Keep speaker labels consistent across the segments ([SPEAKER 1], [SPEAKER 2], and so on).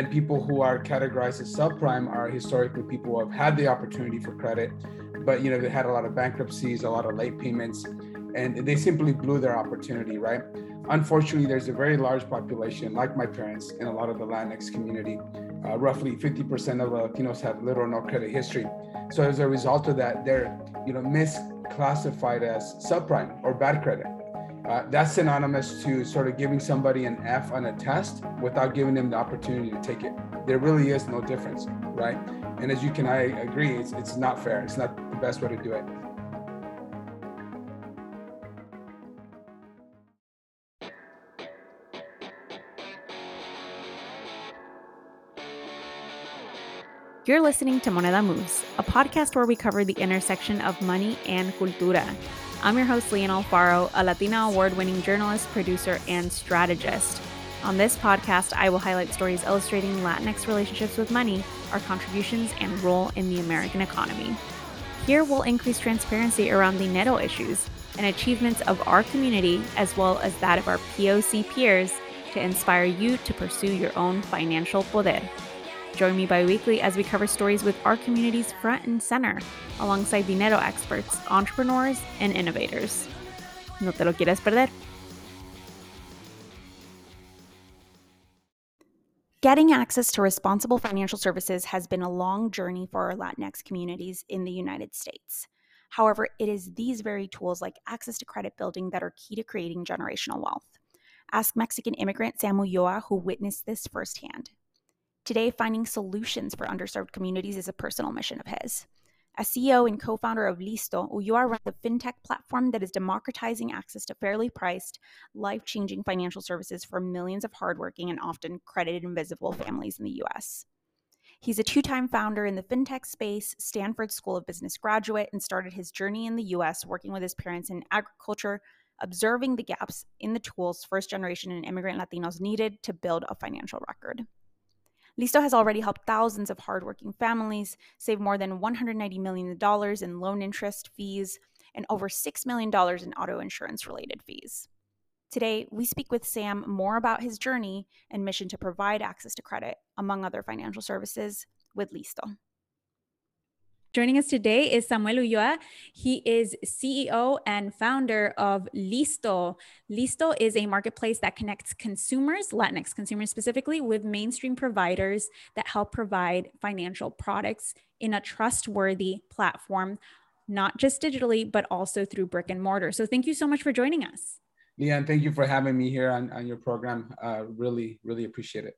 [SPEAKER 1] And people who are categorized as subprime are historically people who have had the opportunity for credit, but you know they had a lot of bankruptcies, a lot of late payments, and they simply blew their opportunity, right? Unfortunately, there's a very large population, like my parents, in a lot of the Latinx community. Uh, roughly 50% of Latinos have little or no credit history. So as a result of that, they're you know misclassified as subprime or bad credit. Uh, that's synonymous to sort of giving somebody an F on a test without giving them the opportunity to take it. There really is no difference, right? And as you can, I agree, it's, it's not fair. It's not the best way to do it.
[SPEAKER 2] You're listening to Moneda Moves, a podcast where we cover the intersection of money and cultura. I'm your host, Leanne Alfaro, a Latina award winning journalist, producer, and strategist. On this podcast, I will highlight stories illustrating Latinx relationships with money, our contributions, and role in the American economy. Here, we'll increase transparency around dinero issues and achievements of our community, as well as that of our POC peers, to inspire you to pursue your own financial poder. Join me bi weekly as we cover stories with our community's front and center, alongside dinero experts, entrepreneurs, and innovators. No te lo quieres perder. Getting access to responsible financial services has been a long journey for our Latinx communities in the United States. However, it is these very tools like access to credit building that are key to creating generational wealth. Ask Mexican immigrant Sam Ulloa, who witnessed this firsthand. Today, finding solutions for underserved communities is a personal mission of his. As CEO and co founder of Listo, Ulloa runs a fintech platform that is democratizing access to fairly priced, life changing financial services for millions of hardworking and often credited invisible families in the US. He's a two time founder in the fintech space, Stanford School of Business graduate, and started his journey in the US working with his parents in agriculture, observing the gaps in the tools first generation and immigrant Latinos needed to build a financial record. Listo has already helped thousands of hardworking families save more than $190 million in loan interest fees and over $6 million in auto insurance related fees. Today, we speak with Sam more about his journey and mission to provide access to credit, among other financial services, with Listo. Joining us today is Samuel Ulloa. He is CEO and founder of Listo. Listo is a marketplace that connects consumers, Latinx consumers specifically, with mainstream providers that help provide financial products in a trustworthy platform, not just digitally, but also through brick and mortar. So thank you so much for joining us.
[SPEAKER 1] Leanne, thank you for having me here on, on your program. Uh, really, really appreciate it.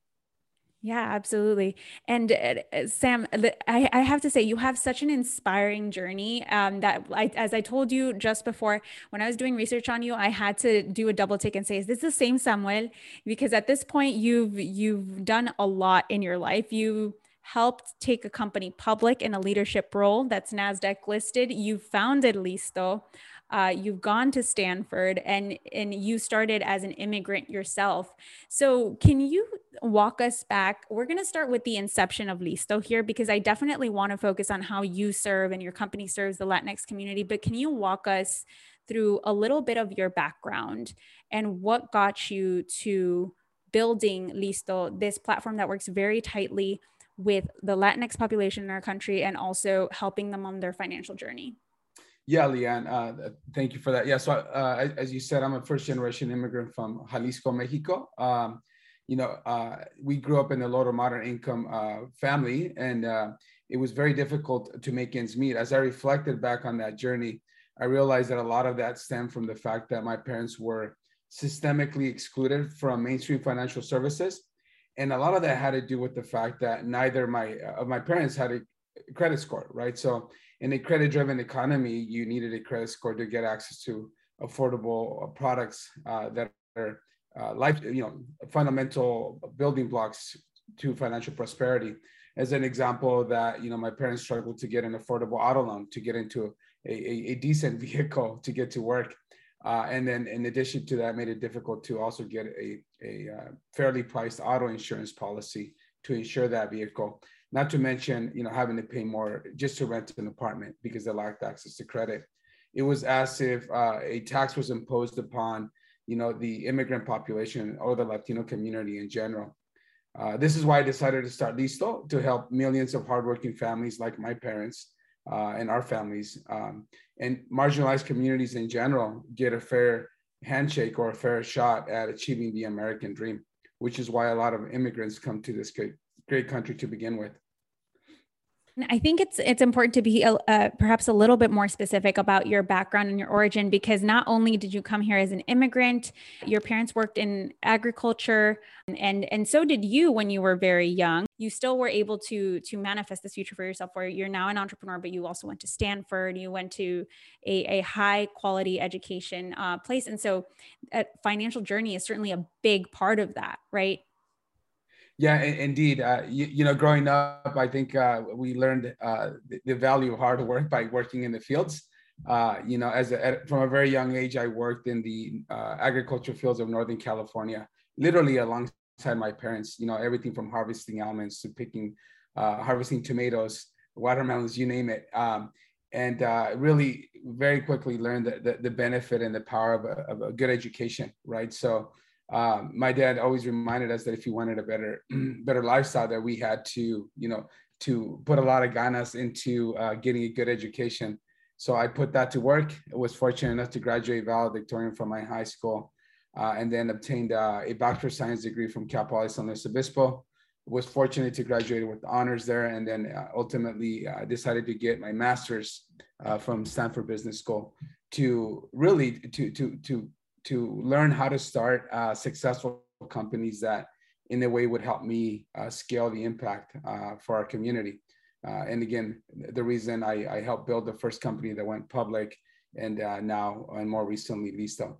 [SPEAKER 2] Yeah, absolutely. And uh, Sam, I, I have to say, you have such an inspiring journey. Um, that I, as I told you just before, when I was doing research on you, I had to do a double take and say, is this the same Samuel? Because at this point, you've you've done a lot in your life. You helped take a company public in a leadership role that's Nasdaq listed. You founded Listo. Uh, you've gone to Stanford and and you started as an immigrant yourself. So can you walk us back? We're going to start with the inception of Listo here because I definitely want to focus on how you serve and your company serves the Latinx community. But can you walk us through a little bit of your background and what got you to building Listo, this platform that works very tightly with the Latinx population in our country and also helping them on their financial journey?
[SPEAKER 1] Yeah, Leanne, uh, thank you for that. Yeah, so uh, as you said, I'm a first generation immigrant from Jalisco, Mexico. Um, you know, uh, we grew up in a low to moderate income uh, family, and uh, it was very difficult to make ends meet. As I reflected back on that journey, I realized that a lot of that stemmed from the fact that my parents were systemically excluded from mainstream financial services. And a lot of that had to do with the fact that neither my of my parents had a credit score, right? So in a credit driven economy, you needed a credit score to get access to affordable uh, products uh, that are uh, life, you know, fundamental building blocks to financial prosperity. As an example, that you know, my parents struggled to get an affordable auto loan to get into a, a, a decent vehicle to get to work, uh, and then in addition to that, made it difficult to also get a a uh, fairly priced auto insurance policy to insure that vehicle. Not to mention, you know, having to pay more just to rent an apartment because they lacked access to credit. It was as if uh, a tax was imposed upon, you know, the immigrant population or the Latino community in general. Uh, this is why I decided to start Listo to help millions of hardworking families like my parents uh, and our families um, and marginalized communities in general get a fair handshake or a fair shot at achieving the American dream, which is why a lot of immigrants come to this great, great country to begin with.
[SPEAKER 2] I think it's it's important to be uh, perhaps a little bit more specific about your background and your origin because not only did you come here as an immigrant, your parents worked in agriculture, and and so did you when you were very young. You still were able to to manifest this future for yourself. Where you're now an entrepreneur, but you also went to Stanford, you went to a, a high quality education uh, place, and so a financial journey is certainly a big part of that, right?
[SPEAKER 1] Yeah, indeed. Uh, you, you, know, growing up, I think uh, we learned uh, the, the, value of hard work by working in the fields. Uh, you know, as a, from a very young age, I worked in the uh, agriculture fields of Northern California, literally alongside my parents. You know, everything from harvesting almonds to picking, uh, harvesting tomatoes, watermelons, you name it. Um, and really, very quickly learned the, the, the, benefit and the power of a, of a good education, right? So um, my dad always reminded us that if you wanted a better better lifestyle that we had to you know to put a lot of ganas into uh, getting a good education. So i put that to work. I was fortunate enough to graduate valedictorian from my high school uh, and then obtained uh, a bachelor of science degree from cal poly san luis obispo. Was fortunate to graduate with honors there and then uh, ultimately uh, decided to get my master's uh, from stanford business school to really to to to to learn how to start uh, successful companies that in a way would help me uh, scale the impact uh, for our community. Uh, and again, the reason I, I, helped build the first company that went public and uh, now and more recently Listo.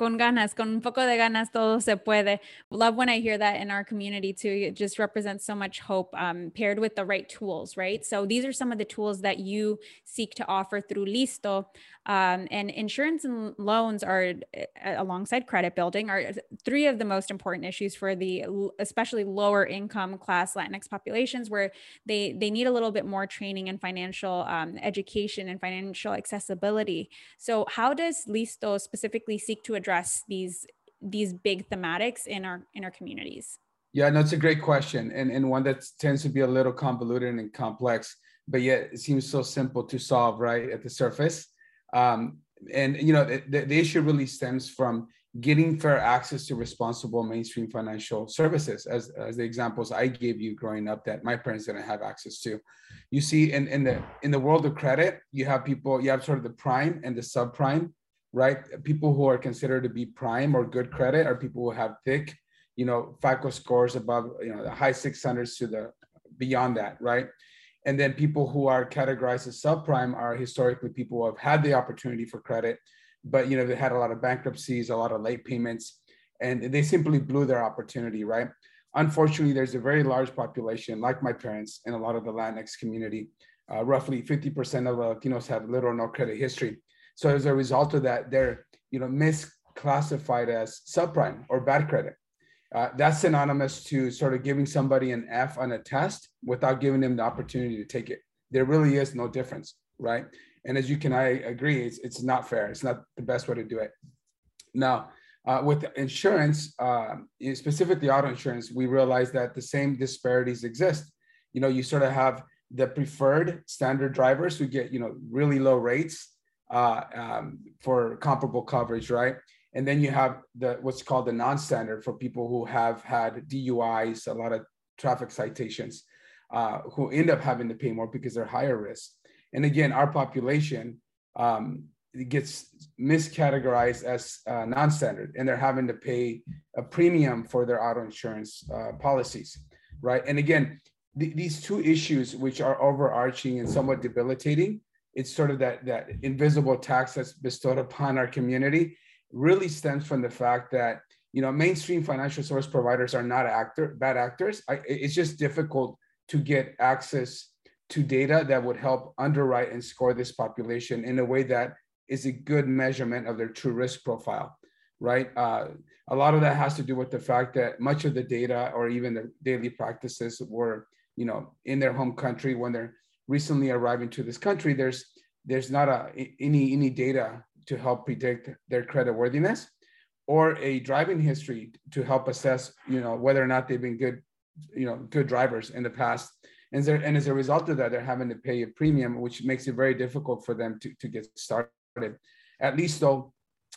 [SPEAKER 2] Con ganas, con un poco de ganas, todo se puede. Love when I hear that in our community too. It just represents so much hope um, paired with the right tools, right? So these are some of the tools that you seek to offer through Listo. Um, and insurance and loans are, uh, alongside credit building, are three of the most important issues for the especially lower income class Latinx populations, where they they need a little bit more training and financial um, education and financial accessibility. So how does Listo specifically seek to address address these these big thematics in our in our communities?
[SPEAKER 1] Yeah, no, it's a great question and, and one that tends to be a little convoluted and complex, but yet it seems so simple to solve right at the surface. Um, and you know, the, the issue really stems from getting fair access to responsible mainstream financial services as, as the examples i gave you growing up that my parents didn't have access to you see in, in the in the world of credit you have people you have sort of the prime and the subprime right? People who are considered to be prime or good credit are people who have thick, you know, FICO scores above, you know, the high 600s to the beyond that, right? And then people who are categorized as subprime are historically people who have had the opportunity for credit, but you know they had a lot of bankruptcies, a lot of late payments, and they simply blew their opportunity, right? Unfortunately, there's a very large population, like my parents, and a lot of the Latinx community. Uh, roughly 50% of Latinos have little or no credit history. So as a result of that, they're you know misclassified as subprime or bad credit. Uh, that's synonymous to sort of giving somebody an F on a test without giving them the opportunity to take it. There really is no difference, right? And as you can, I agree, it's, it's not fair. It's not the best way to do it. Now, uh, with insurance, uh, specifically auto insurance, we realize that the same disparities exist. You know, you sort of have the preferred standard drivers who get, you know, really low rates uh, um, for comparable coverage, right? And then you have the what's called the non-standard for people who have had DUIs, a lot of traffic citations, uh, who end up having to pay more because they're higher risk. And again, our population um, gets miscategorized as uh, non-standard, and they're having to pay a premium for their auto insurance uh, policies, right? And again, th- these two issues, which are overarching and somewhat debilitating, it's sort of that that invisible tax that's bestowed upon our community really stems from the fact that you know mainstream financial service providers are not actor bad actors. I, it's just difficult to get access to data that would help underwrite and score this population in a way that is a good measurement of their true risk profile right? Uh, a lot of that has to do with the fact that much of the data or even the daily practices were you know in their home country when they're recently arriving to this country, there's there's not a, any any data to help predict their credit worthiness, or a driving history to help assess, you know, whether or not they've been good, you know, good drivers in the past. And, there, and as a result of that, they're having to pay a premium, which makes it very difficult for them to, to get started. At Listo,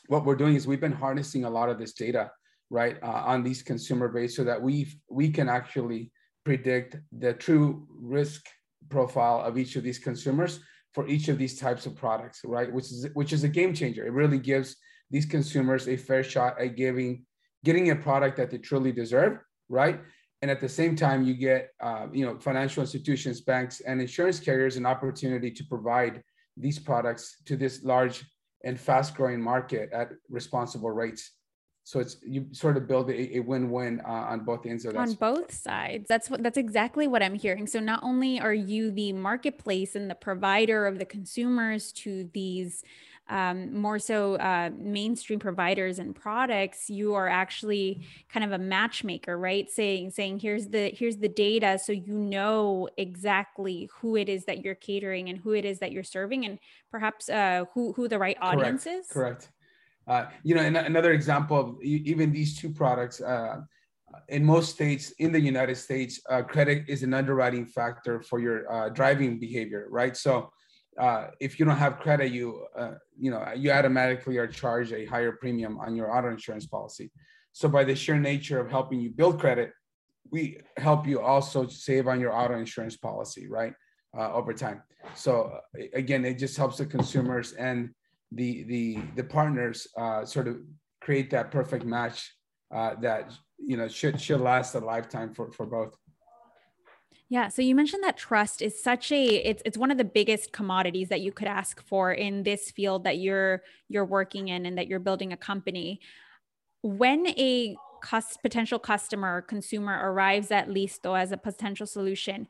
[SPEAKER 1] what we're doing is we've been harnessing a lot of this data, right, uh, on these consumer base so that we we can actually predict the true risk profile of each of these consumers for each of these types of products, right? Which is which is a game changer. It really gives these consumers a fair shot at giving getting a product that they truly deserve, right? And at the same time, you get uh, you know financial institutions, banks, and insurance carriers an opportunity to provide these products to this large and fast-growing market at responsible rates. So it's you sort of build a, a win-win uh, on both ends of that.
[SPEAKER 2] On both sides. That's what that's exactly what I'm hearing. So not only are you the marketplace and the provider of the consumers to these um, more so uh, mainstream providers and products, you are actually kind of a matchmaker, right? Saying saying here's the here's the data, so you know exactly who it is that you're catering and who it is that you're serving, and perhaps uh, who who the right audience
[SPEAKER 1] Correct.
[SPEAKER 2] is.
[SPEAKER 1] Correct. Uh, you know, another example of even these two products, uh, in most states in the United States, uh, credit is an underwriting factor for your uh, driving behavior, right? So uh, if you don't have credit, you uh, you know you automatically are charged a higher premium on your auto insurance policy. So by the sheer nature of helping you build credit, we help you also save on your auto insurance policy, right? over time. So again, it just helps the consumers and the the the partners uh, sort of create that perfect match uh, that you know should should last a lifetime for for both.
[SPEAKER 2] Yeah, so you mentioned that trust is such a it's it's one of the biggest commodities that you could ask for in this field that you're you're working in and that you're building a company. When a potential customer consumer arrives at Listo as a potential solution,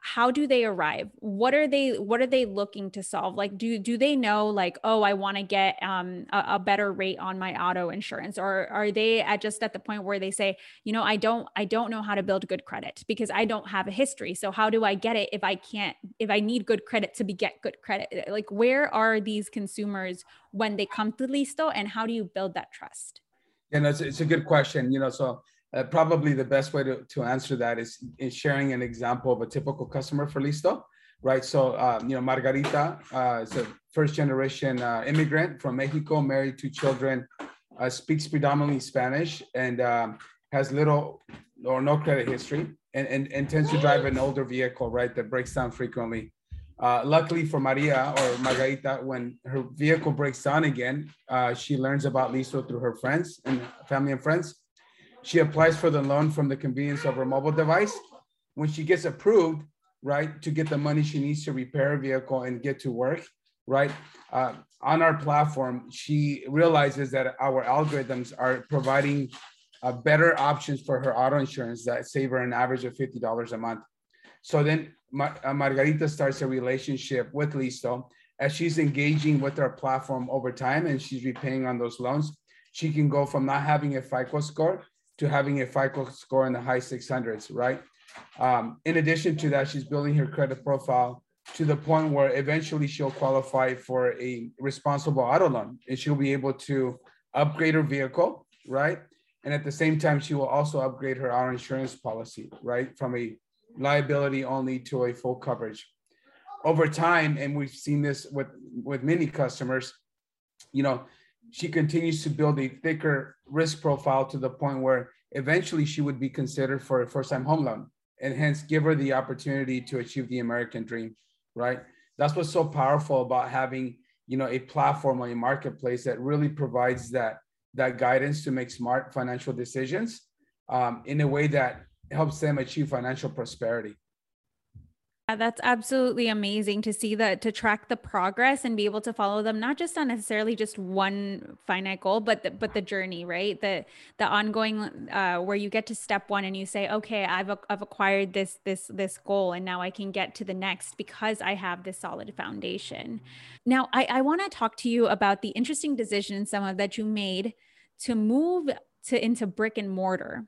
[SPEAKER 2] how do they arrive? What are they what are they looking to solve? Like do do they know like oh i want to get um, a, a, better rate on my auto insurance or are they at just at the point where they say you know i don't i don't know how to build good credit because i don't have a history so how do i get it if i can't if i need good credit to be get good credit? Like where are these consumers when they come to listo and how do you build that trust?
[SPEAKER 1] Yeah no, it's, it's a good question you know so uh, probably the best way to, to answer that is, is sharing an example of a typical customer for Listo, right? So, um, you know, Margarita uh, is a first generation uh, immigrant from Mexico, married two children, uh, speaks predominantly Spanish and um, has little or no credit history and, and, and tends to drive an older vehicle, right, that breaks down frequently. Uh, luckily for Maria or Margarita, when her vehicle breaks down again, uh, she learns about Listo through her friends and family and friends she applies for the loan from the convenience of her mobile device. When she gets approved, right, to get the money she needs to repair a vehicle and get to work, right, uh, on our platform, she realizes that our algorithms are providing uh, better options for her auto insurance that save her an average of $50 a month. So then Mar- uh, Margarita starts a relationship with Listo as she's engaging with our platform over time and she's repaying on those loans. She can go from not having a FICO score to having a FICO score in the high 600s, right? Um, in addition to that, she's building her credit profile to the point where eventually she'll qualify for a responsible auto loan and she'll be able to upgrade her vehicle, right? And at the same time, she will also upgrade her auto insurance policy, right? From a liability only to a full coverage. Over time, and we've seen this with, with many customers, you know, she continues to build a thicker risk profile to the point where eventually she would be considered for a first-time home loan and hence give her the opportunity to achieve the American dream, right? That's what's so powerful about having, you know, a platform or a marketplace that really provides that that guidance to make smart financial decisions um, in a way that helps them achieve financial prosperity.
[SPEAKER 2] That's absolutely amazing to see that to track the progress and be able to follow them not just on necessarily just one finite goal but the, but the journey right the the ongoing uh, where you get to step one and you say okay I've I've acquired this this this goal and now I can get to the next because I have this solid foundation. Now I I want to talk to you about the interesting decision some of that you made to move to into brick and mortar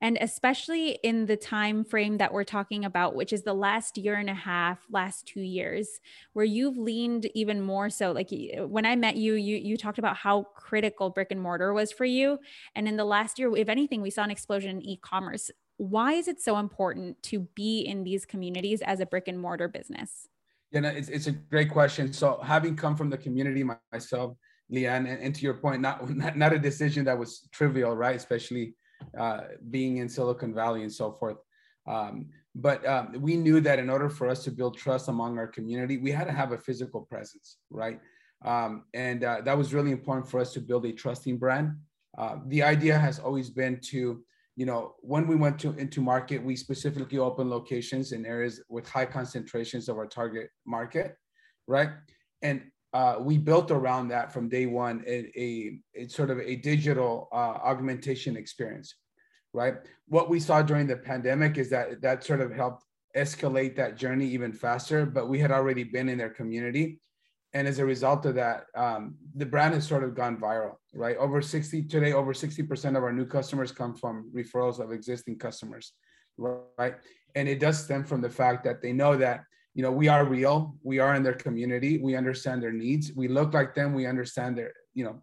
[SPEAKER 2] and especially in the time frame that we're talking about which is the last year and a half last 2 years where you've leaned even more so like uh, when i met you you you talked about how critical brick and mortar was for you. And in the last year if anything we saw an explosion in e-commerce. Why is it so important to be in these communities as a brick and mortar business?
[SPEAKER 1] Yeah no, it's, it's a great question. So having come from the community myself leanne and, and to your point not, not not a decision that was trivial right? Especially uh, being in Silicon Valley and so forth. Um, but um, we knew that in order for us to build trust among our community, we had to have a physical presence, right? Um, and uh, that was really important for us to build a trusting brand. Uh, the idea has always been to, you know, when we went to into market, we specifically opened locations in areas with high concentrations of our target market, right? And uh, we built around that from day one a, a, a sort of a digital uh, augmentation experience, right? What we saw during the pandemic is that that sort of helped escalate that journey even faster, but we had already been in their community. And as a result of that, um, the brand has sort of gone viral, right? Over 60 today, over 60% of our new customers come from referrals of existing customers, right? And it does stem from the fact that they know that you know we are real. We are in their community. We understand their needs. We look like them. We understand their you know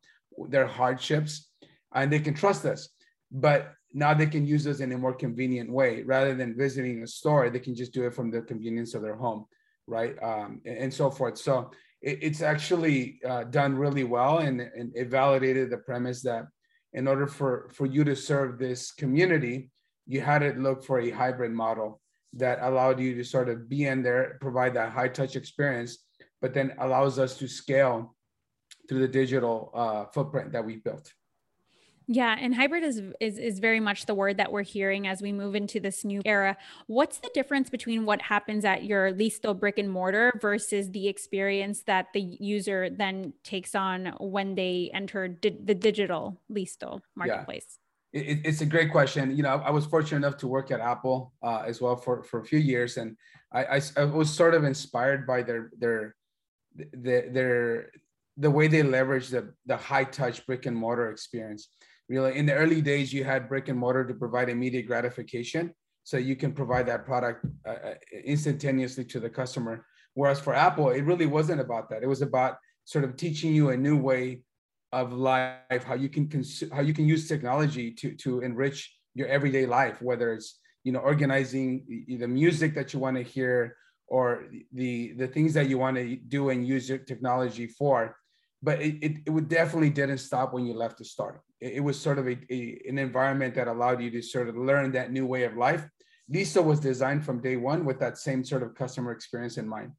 [SPEAKER 1] their hardships and they can trust us. But now they can use us in a more convenient way. Rather than visiting a store they can just do it from the convenience of their home right? Um, and, and, so forth. So it, it's actually uh, done really well and, and it validated the premise that in order for for you to serve this community you had to look for a hybrid model that allowed you to sort of be in there, provide that high touch experience, but then allows us to scale through the digital uh, footprint that we built.
[SPEAKER 2] Yeah, and hybrid is, is is very much the word that we're hearing as we move into this new era. What's the difference between what happens at your Listo brick and mortar versus the experience that the user then takes on when they enter di- the digital Listo marketplace?
[SPEAKER 1] It, it's a great question. You know, I was fortunate enough to work at Apple uh, as well for, for a few years, and I, I, I, was sort of inspired by their their their, their the way they leverage the the high touch brick and mortar experience. Really, in the early days, you had brick and mortar to provide immediate gratification, so you can provide that product uh, uh instantaneously to the customer. Whereas for Apple, it really wasn't about that. It was about sort of teaching you a new way of life, how you can how you can use technology to to enrich your everyday life, whether it's you know organizing the music that you want to hear or the the things that you want to do and use your technology for. But it, it, it would definitely didn't stop when you left the start. It, it was sort of a, a, an environment that allowed you to sort of learn that new way of life. Listo was designed from day one with that same sort of customer experience in mind,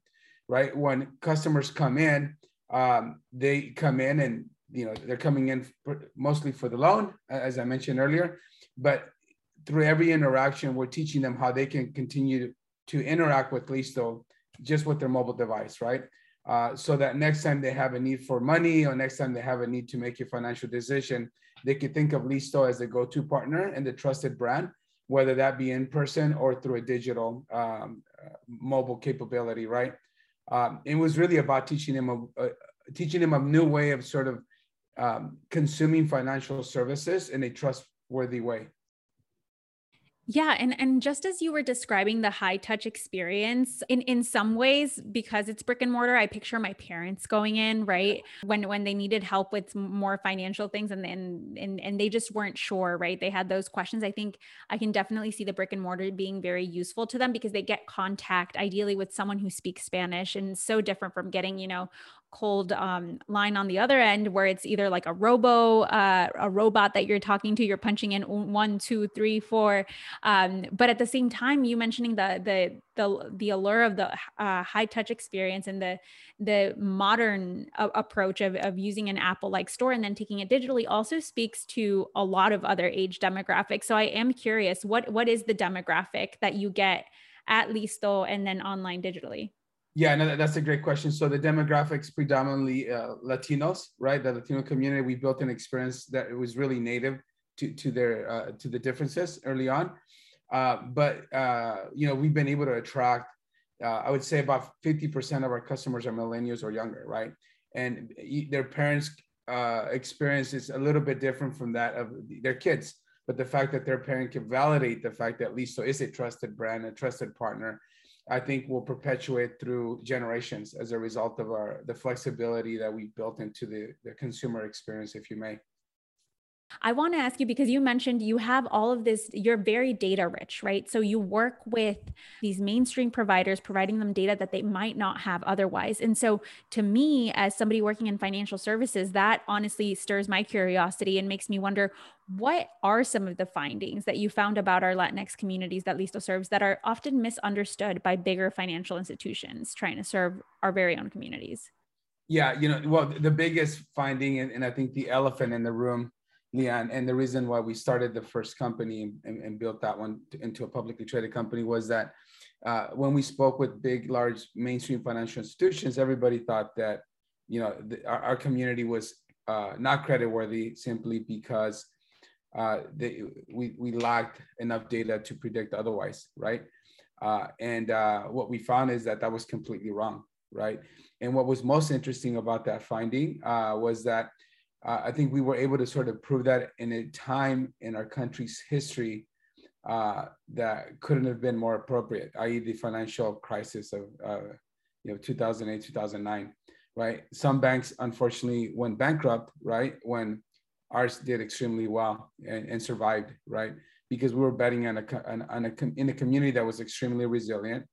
[SPEAKER 1] right? When customers come in, um, they come in and you know they're coming in for, mostly for the loan as i mentioned earlier. But through every interaction we're teaching them how they can continue to, to interact with listo just with their mobile device right? Uh, so that next time they have a need for money or next time they have a need to make a financial decision they can think of listo as the go-to partner and the trusted brand whether that be in person or through a digital um, uh, mobile capability right? Um, it was really about teaching them a, a teaching them a new way of sort of um, consuming financial services in a trustworthy way.
[SPEAKER 2] Yeah, and and just as you were describing the high touch experience, in in some ways because it's brick and mortar, I picture my parents going in, right? When when they needed help with more financial things and then and and they just weren't sure, right? They had those questions. I think I can definitely see the brick and mortar being very useful to them because they get contact ideally with someone who speaks Spanish and so different from getting, you know, cold um, line on the other end where it's either like a robo uh, a robot that you're talking to you're punching in one two three four um, but at the same time you mentioning the the the, the allure of the uh, high touch experience and the the modern approach of, of using an apple like store and then taking it digitally also speaks to a lot of other age demographics. So i am curious what what is the demographic that you get at listo and then online digitally
[SPEAKER 1] yeah, no, that's a great question. So the demographics predominantly uh, Latinos, right? The Latino community. We built an experience that was really native to to their uh, to the differences early on. Uh, but uh, you know, we've been able to attract. Uh, I would say about fifty percent of our customers are millennials or younger, right? And their parents' uh, experience is a little bit different from that of their kids, but the fact that their parent can validate the fact that Listo is a trusted brand, a trusted partner, I think will perpetuate through generations as a result of our the flexibility that we built into the, the consumer experience, if you may.
[SPEAKER 2] I want to ask you because you mentioned you have all of this, you're very data rich, right? So you work with these mainstream providers, providing them data that they might not have otherwise. And so to me, as somebody working in financial services, that honestly stirs my curiosity and makes me wonder what are some of the findings that you found about our Latinx communities that Listo serves that are often misunderstood by bigger financial institutions trying to serve our very own communities?
[SPEAKER 1] Yeah, you know, well, the biggest finding, and, and I think the elephant in the room Leanne, and the reason why we started the first company and, and built that one into a publicly traded company was that uh, when we spoke with big, large mainstream financial institutions, everybody thought that you know the, our, our, community was uh, not creditworthy simply because uh, they, we we lacked enough data to predict otherwise, right? Uh, and uh, what we found is that that was completely wrong, right? And what was most interesting about that finding uh, was that uh, I think we were able to sort of prove that in a time in our country's history uh, that couldn't have been more appropriate, i.e., the financial crisis of uh, you know 2008, 2009, right? Some banks unfortunately went bankrupt, right? When ours did extremely well and, and survived, right? Because we were betting on a, on, on a in a community that was extremely resilient,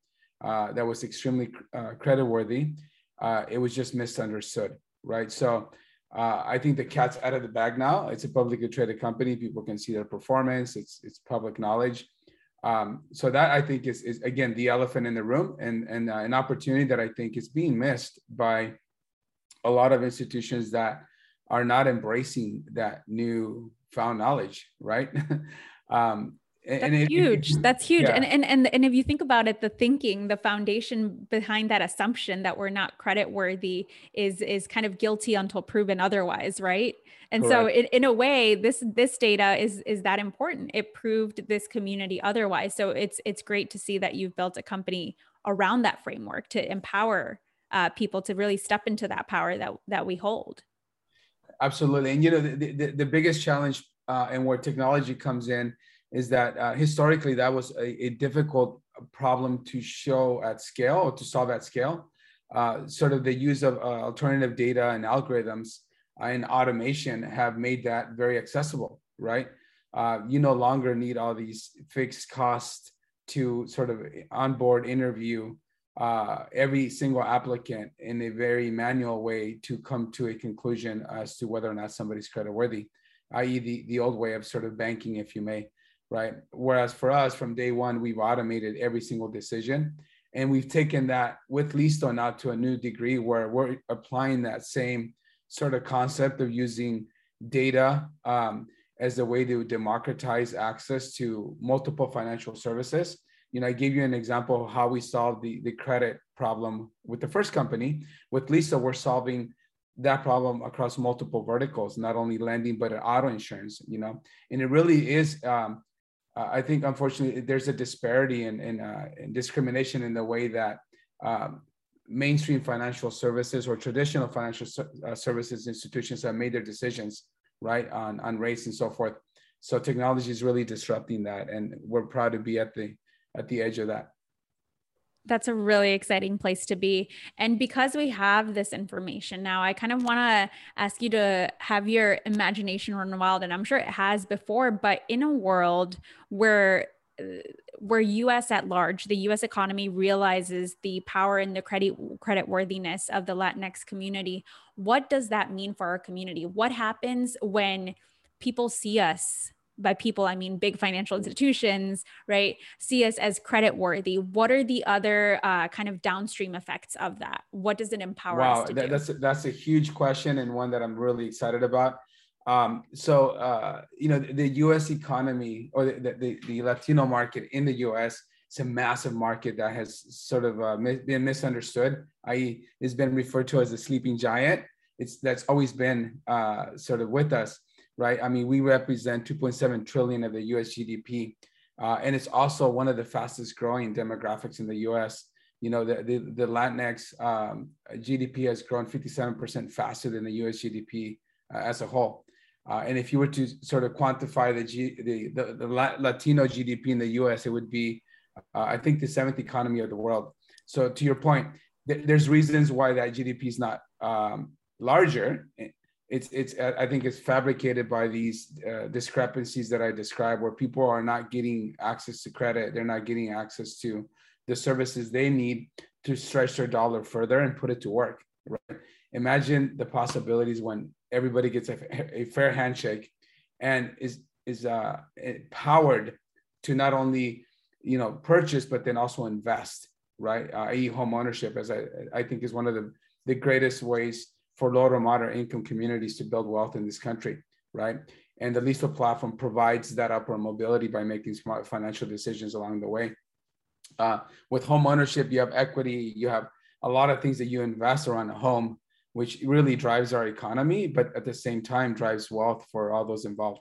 [SPEAKER 1] uh, that was extremely uh, creditworthy. Uh, it was just misunderstood, right? So uh, I think the cat's out of the bag now. It's a publicly traded company. People can see their performance. It's it's public knowledge. Um, so that I think is, is again the elephant in the room and and uh, an opportunity that I think is being missed by a lot of institutions that are not embracing that new found knowledge, right? um,
[SPEAKER 2] that's and it, huge. It, that's huge. Yeah. And, and and and if you think about it, the thinking, the foundation behind that assumption that we're not credit worthy is is kind of guilty until proven otherwise, right? And Correct. so in, in a way, this this data is is that important. It proved this community otherwise. So it's it's great to see that you've built a company around that framework to empower uh, people to really step into that power that that we hold.
[SPEAKER 1] Absolutely. And you know, the, the, the biggest challenge uh, and where technology comes in is that uh, historically that was a, a, difficult problem to show at scale or to solve at scale. Uh, sort of the use of uh, alternative data and algorithms and automation have made that very accessible, right? Uh, you no longer need all these fixed costs to sort of onboard interview uh, every single applicant in a very manual way to come to a conclusion as to whether or not somebody's creditworthy, i.e., the, the old way of sort of banking, if you may right? Whereas for us, from day one, we've automated every single decision. And we've taken that with Listo now to a new degree where we're applying that same sort of concept of using data um, as a way to democratize access to multiple financial services. You know, I gave you an example of how we solved the, the credit problem with the first company. With Listo, we're solving that problem across multiple verticals, not only lending, but auto insurance, you know, and it really is um, uh, I think unfortunately there's a disparity in, in, uh, in discrimination in the way that um, mainstream financial services or traditional financial uh, services institutions have made their decisions right on, on race and so forth. So technology is really disrupting that, and we're proud to be at the at the edge of that
[SPEAKER 2] that's a really exciting place to be. And because we have this information now, I kind of want to ask you to have your imagination run wild. And I'm sure it has before, but in a world where uh, where US at large, the US economy realizes the power and the credit credit worthiness of the Latinx community, what does that mean for our community? What happens when people see us by people i mean big financial institutions right? See us as credit worthy what are the other uh, kind of downstream effects of that? What does it empower wow, us to
[SPEAKER 1] that,
[SPEAKER 2] do?
[SPEAKER 1] that's a, that's a huge question and one that i'm really excited about. Um, so uh, you know the, the us economy or the, the, the, latino market in the us it's a massive market that has sort of uh, been misunderstood i.e it's been referred to as a sleeping giant. It's that's always been uh, sort of with us right? I mean, we represent 2.7 trillion of the US GDP. Uh, and it's also one of the fastest growing demographics in the US. You know, the, the, the Latinx um, GDP has grown 57% faster than the US GDP uh, as a whole. Uh, and if you were to sort of quantify the, G, the, the, the Latino GDP in the US, it would be, uh, I think, the seventh economy of the world. So to your point, th- there's reasons why that GDP is not um, larger. It's, it's, I think it's fabricated by these uh, discrepancies that I described where people are not getting access to credit. They're not getting access to the services they need to stretch their dollar further and put it to work, right? Imagine the possibilities when everybody gets a, a fair handshake and is is uh, empowered to not only you know purchase but then also invest right uh, i.e home ownership as i i think is one of the the greatest ways for low to moderate income communities to build wealth in this country right and the listo platform provides that upward mobility by making smart financial decisions along the way uh, with home ownership you have equity you have a lot of things that you invest around a home which really drives our economy, but at the same time drives wealth for all those involved.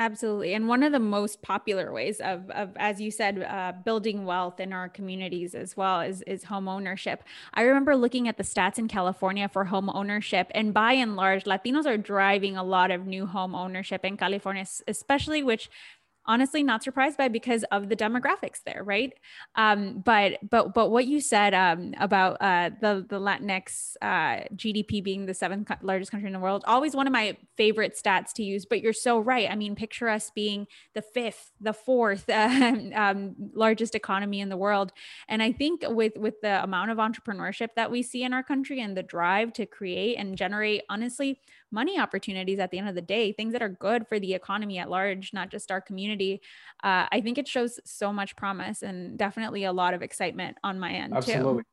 [SPEAKER 2] Absolutely. And one of the most popular ways of, of as you said, uh, building wealth in our communities as well is, is home ownership. I remember looking at the stats in California for home ownership, and by and large, Latinos are driving a lot of new home ownership in California, especially which honestly not surprised by because of the demographics there, right? Um, but but but what you said um, about uh, the the Latinx uh, GDP being the seventh largest country in the world, always one of my favorite stats to use. But you're so right. I mean, picture us being the fifth, the fourth uh, um, largest economy in the world, and I think with with the amount of entrepreneurship that we see in our country and the drive to create and generate, honestly money opportunities at the end of the day, things that are good for the economy at large, not just our community. Uh, I think it shows so much promise and definitely a lot of excitement on my end Absolutely. too.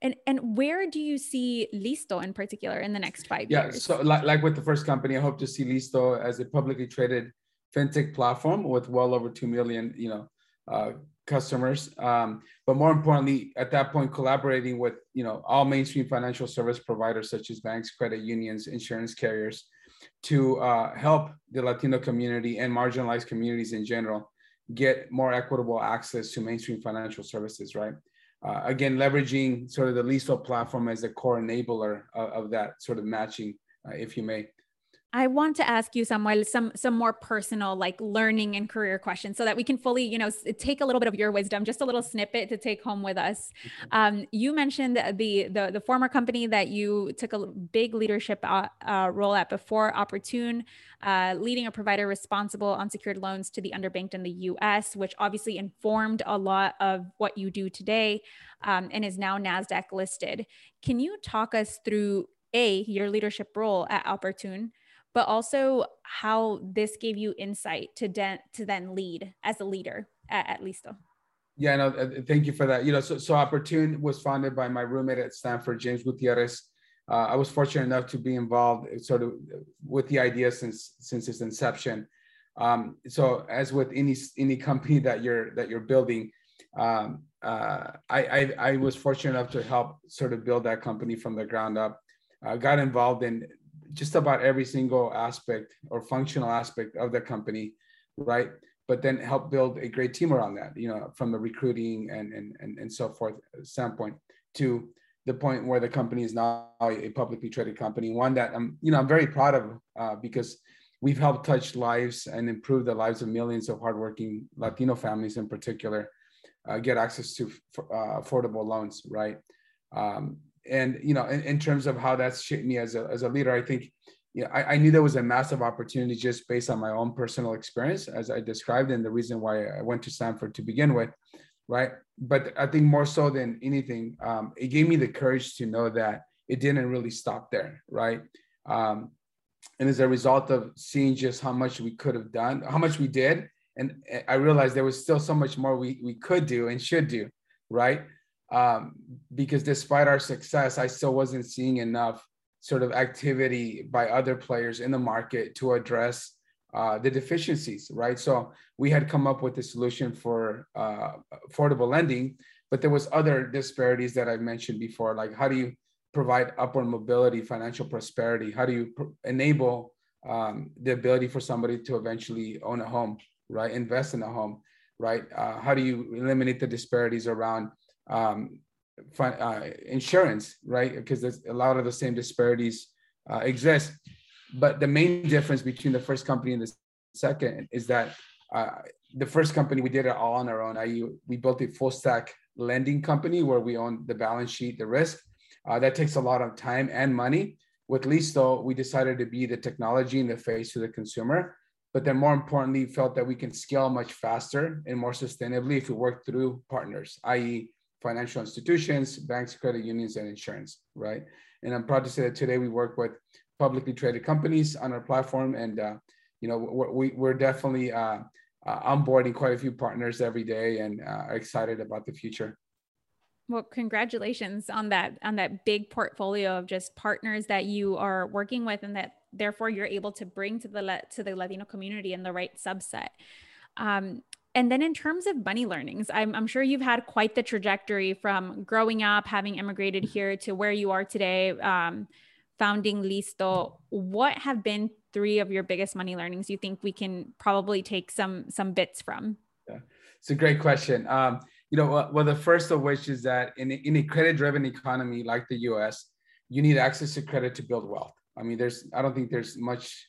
[SPEAKER 2] And and where do you see Listo in particular in the next five
[SPEAKER 1] yeah,
[SPEAKER 2] years?
[SPEAKER 1] Yeah, so like, like with the first company, I hope to see Listo as a publicly traded fintech platform with well over two million, you know, uh, customers. Um, but more importantly, at that point, collaborating with you know all mainstream financial service providers such as banks, credit unions, insurance carriers, to uh, help the Latino community and marginalized communities in general get more equitable access to mainstream financial services. Right. Uh, again, leveraging sort of the Listo platform as a core enabler of, of that sort of matching, uh, if you may.
[SPEAKER 2] I want to ask you, Samuel, some some more personal, like learning and career questions, so that we can fully, you know, take a little bit of your wisdom, just a little snippet to take home with us. Um, you mentioned the, the the former company that you took a big leadership uh, uh, role at before, Oportun, uh, leading a provider responsible unsecured loans to the underbanked in the U.S., which obviously informed a lot of what you do today, um, and is now Nasdaq listed. Can you talk us through a your leadership role at Oportun? But also how this gave you insight to den- to then lead as a leader at, at Listo.
[SPEAKER 1] Yeah, no, uh, thank you for that. You know, so, so Oportun was founded by my roommate at Stanford, James Gutierrez. Uh, I was fortunate enough to be involved sort of with the idea since since its inception. Um, so as with any any company that you're that you're building, um, uh, I, I, I was fortunate enough to help sort of build that company from the ground up. Uh, got involved in just about every single aspect or functional aspect of the company, right? But then help build a great team around that, you know, from the recruiting and and and, and so forth standpoint to the point where the company is now a publicly traded company, one that I'm, you know, I'm very proud of uh, because we've helped touch lives and improve the lives of millions of hardworking Latino families in particular, uh, get access to uh, affordable loans, right? Um, and you know in, in, terms of how that's shaped me as a, as a leader i think you know, I, I, knew there was a massive opportunity just based on my own personal experience as i described and the reason why i went to stanford to begin with right? But i think more so than anything um, it gave me the courage to know that it didn't really stop there right? Um, and as a result of seeing just how much we could have done how much we did and i realized there was still so much more we, we could do and should do right um, because despite our success, I still wasn't seeing enough sort of activity by other players in the market to address uh, the deficiencies, right? So we had come up with a solution for uh, affordable lending, but there was other disparities that I mentioned before, like how do you provide upward mobility, financial prosperity? How do you pr- enable um, the ability for somebody to eventually own a home, right? Invest in a home, right? Uh, how do you eliminate the disparities around um, uh, insurance, right? Because there's a lot of the same disparities uh, exist. but the main difference between the first company and the second is that uh, the first company we did it all on our own. I we built a full stack lending company where we own the balance sheet, the risk. Uh, that takes a lot of time and money. With Listo, we decided to be the technology in the face to the consumer, but then more importantly, felt that we can scale much faster and more sustainably if we work through partners, i.e., financial institutions, banks, credit unions, and insurance, right? And I'm proud to say that today we work with publicly traded companies on our platform, and uh, you know we're, we're definitely uh, uh, onboarding quite a few partners every day, and uh, excited about the future.
[SPEAKER 2] Well, congratulations on that on that big portfolio of just partners that you are working with, and that therefore you're able to bring to the to the Latino community in the right subset. Um, and then in terms of money learnings, I'm, I'm sure you've had quite the trajectory from growing up, having immigrated here to where you are today, um, founding Listo. What have been three of your biggest money learnings you think we can probably take some some bits from?
[SPEAKER 1] Yeah, it's a great question. Um, you know, well, the first of which is that in, in a credit-driven economy like the U.S., you need access to credit to build wealth. I mean, there's I don't think there's much,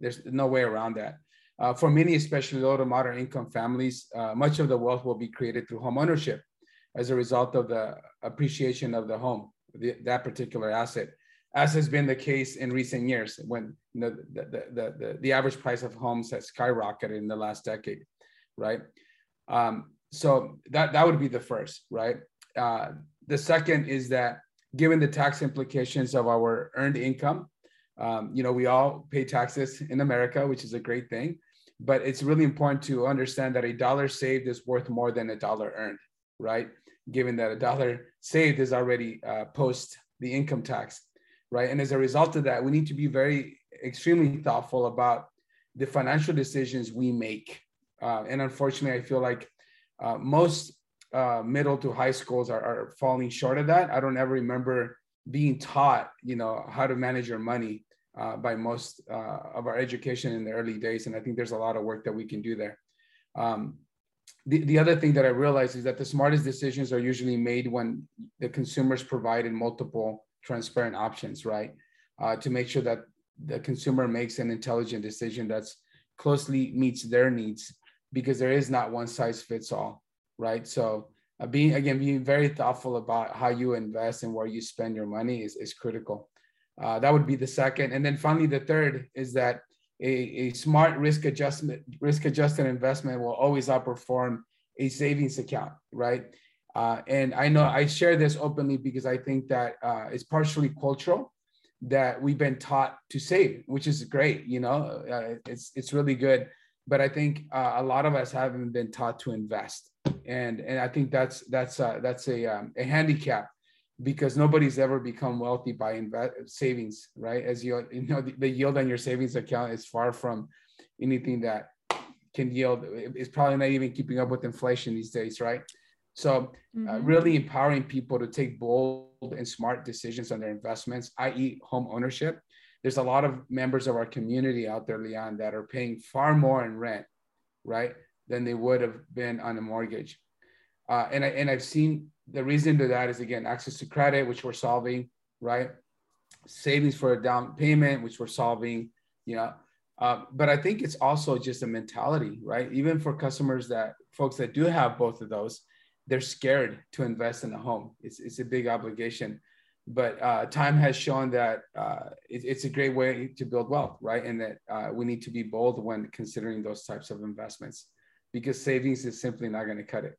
[SPEAKER 1] there's no way around that. Uh, for many, especially low to moderate income families, uh, much of the wealth will be created through home ownership as a result of the appreciation of the home, the, that particular asset, as has been the case in recent years when you know, the, the, the, the, average price of homes has skyrocketed in the last decade, right? Um, so that, that would be the first, right? Uh, the second is that given the tax implications of our earned income, um, you know, we all pay taxes in America, which is a great thing but it's really important to understand that a dollar saved is worth more than a dollar earned, right? Given that a dollar saved is already uh, post the income tax, right? And as a result of that, we need to be very extremely thoughtful about the financial decisions we make. Uh, and unfortunately, I feel like uh, most uh, middle to high schools are, are falling short of that. I don't ever remember being taught, you know, how to manage your money uh, by most uh, of our education in the early days. And I think there's a lot of work that we can do there. Um, the, the other thing that I realized is that the smartest decisions are usually made when the consumers provided multiple transparent options, right? Uh, to make sure that the consumer makes an intelligent decision that's closely meets their needs because there is not one size fits all, right? So uh, being again being very thoughtful about how you invest and where you spend your money is, is critical. Uh, that would be the second. And then finally, the third is that a, a smart risk adjustment, risk adjusted investment will always outperform a savings account, right? Uh, and I know I share this openly because I think that uh, it's partially cultural that we've been taught to save, which is great. You know, uh, it's it's really good. But I think uh, a lot of us haven't been taught to invest, and and I think that's that's uh, that's a um, a handicap because nobody's ever become wealthy by invest savings, right? As you you know, the, the, yield on your savings account is far from anything that can yield. It's probably not even keeping up with inflation these days, right? So, uh, mm-hmm. uh, really empowering people to take bold and smart decisions on their investments, i.e., home ownership. There's a lot of members of our community out there, Leanne, that are paying far more in rent, right, than they would have been on a mortgage. Uh, and I and I've seen the reason to that is again access to credit, which we're solving, right? Savings for a down payment, which we're solving, you know. Uh, but I think it's also just a mentality, right? Even for customers that folks that do have both of those, they're scared to invest in a home. It's it's a big obligation. But uh, time has shown that uh, it, it's a great way to build wealth, right? And that uh, we need to be bold when considering those types of investments because savings is simply not going to cut it.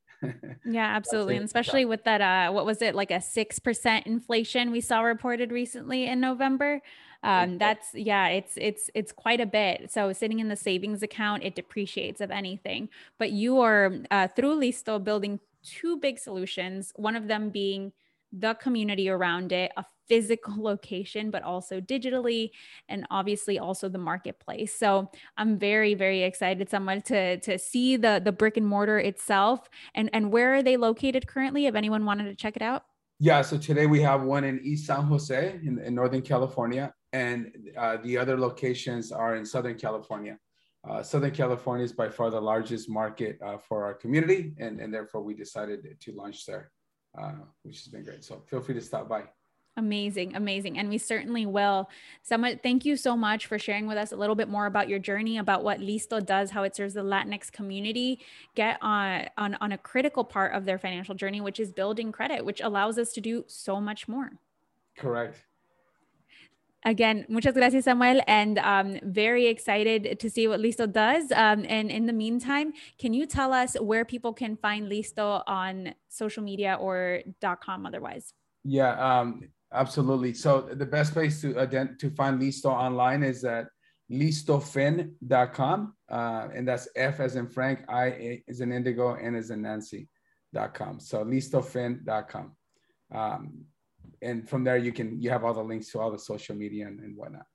[SPEAKER 2] Yeah, absolutely. And especially with that, uh, what was it like a 6% inflation we saw reported recently in November? Um, that's yeah, it's it's it's quite a bit. So sitting in the savings account, it depreciates of anything. But you are uh, through Listo building two big solutions. One of them being the community around it, a physical location, but also digitally, and obviously also the marketplace. So I'm very, very excited someone to to see the the brick and mortar itself. And and where are they located currently? If anyone wanted to check it out.
[SPEAKER 1] Yeah, so today we have one in East San Jose in, in Northern California, and uh, the other locations are in Southern California. Uh, Southern California is by far the largest market uh, for our community, and, and therefore we decided to launch there, uh, which has been great. So feel free to stop by.
[SPEAKER 2] Amazing, amazing. And we certainly will. Samuel, thank you so much for sharing with us a little bit more about your journey, about what Listo does, how it serves the Latinx community, get on, on, on a critical part of their financial journey, which is building credit, which allows us to do so much more.
[SPEAKER 1] Correct.
[SPEAKER 2] Again, muchas gracias, Samuel, and um, very excited to see what Listo does. Um, and in the meantime, can you tell us where people can find Listo on social media or .com otherwise?
[SPEAKER 1] Yeah, um, Absolutely. So the best place to ident- to find Listo online is at listofin.com. Uh, and that's F as in Frank, I as in Indigo, N as in Nancy.com. So listofin.com. Um, and from there, you can, you have all the links to all the social media and, and whatnot.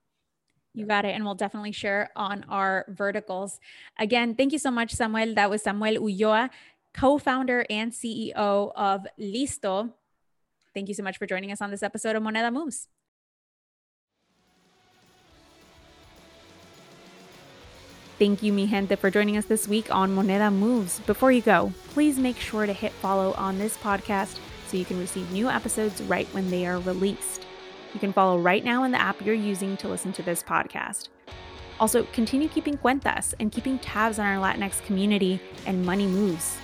[SPEAKER 2] You got it. And we'll definitely share on our verticals. Again, thank you so much, Samuel. That was Samuel Ulloa, co founder and CEO of Listo. Thank you so much for joining us on this episode of Moneda Moves. Thank you, mi gente, for joining us this week on Moneda Moves. Before you go, please make sure to hit follow on this podcast so you can receive new episodes right when they are released. You can follow right now in the app you're using to listen to this podcast. Also, continue keeping cuentas and keeping tabs on our Latinx community and money moves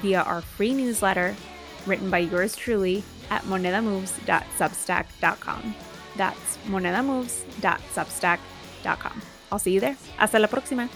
[SPEAKER 2] via our free newsletter written by yours truly at monedamoves.substack.com. That's monedamoves.substack.com. I'll see you there. Hasta la próxima.